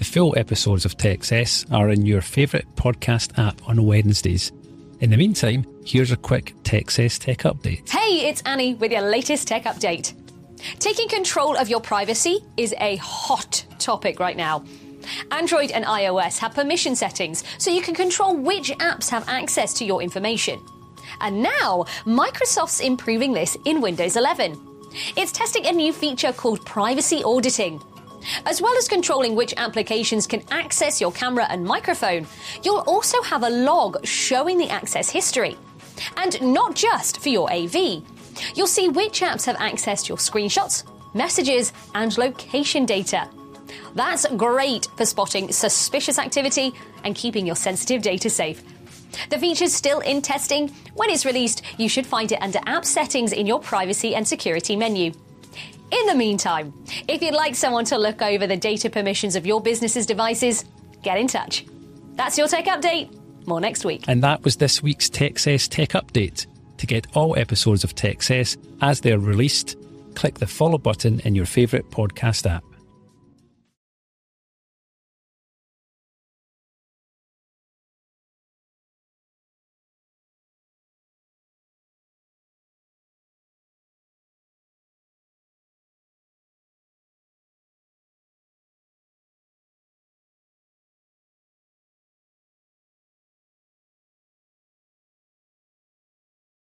The full episodes of TechCess are in your favourite podcast app on Wednesdays. In the meantime, here's a quick TechCess tech update. Hey, it's Annie with your latest tech update. Taking control of your privacy is a hot topic right now. Android and iOS have permission settings so you can control which apps have access to your information. And now, Microsoft's improving this in Windows 11. It's testing a new feature called privacy auditing. As well as controlling which applications can access your camera and microphone, you'll also have a log showing the access history. And not just for your AV. You'll see which apps have accessed your screenshots, messages, and location data. That's great for spotting suspicious activity and keeping your sensitive data safe. The feature's still in testing. When it's released, you should find it under App Settings in your Privacy and Security menu. In the meantime, if you'd like someone to look over the data permissions of your business's devices, get in touch. That's your tech update. More next week. And that was this week's TechCess Tech Update. To get all episodes of TechCess as they're released, click the follow button in your favourite podcast app.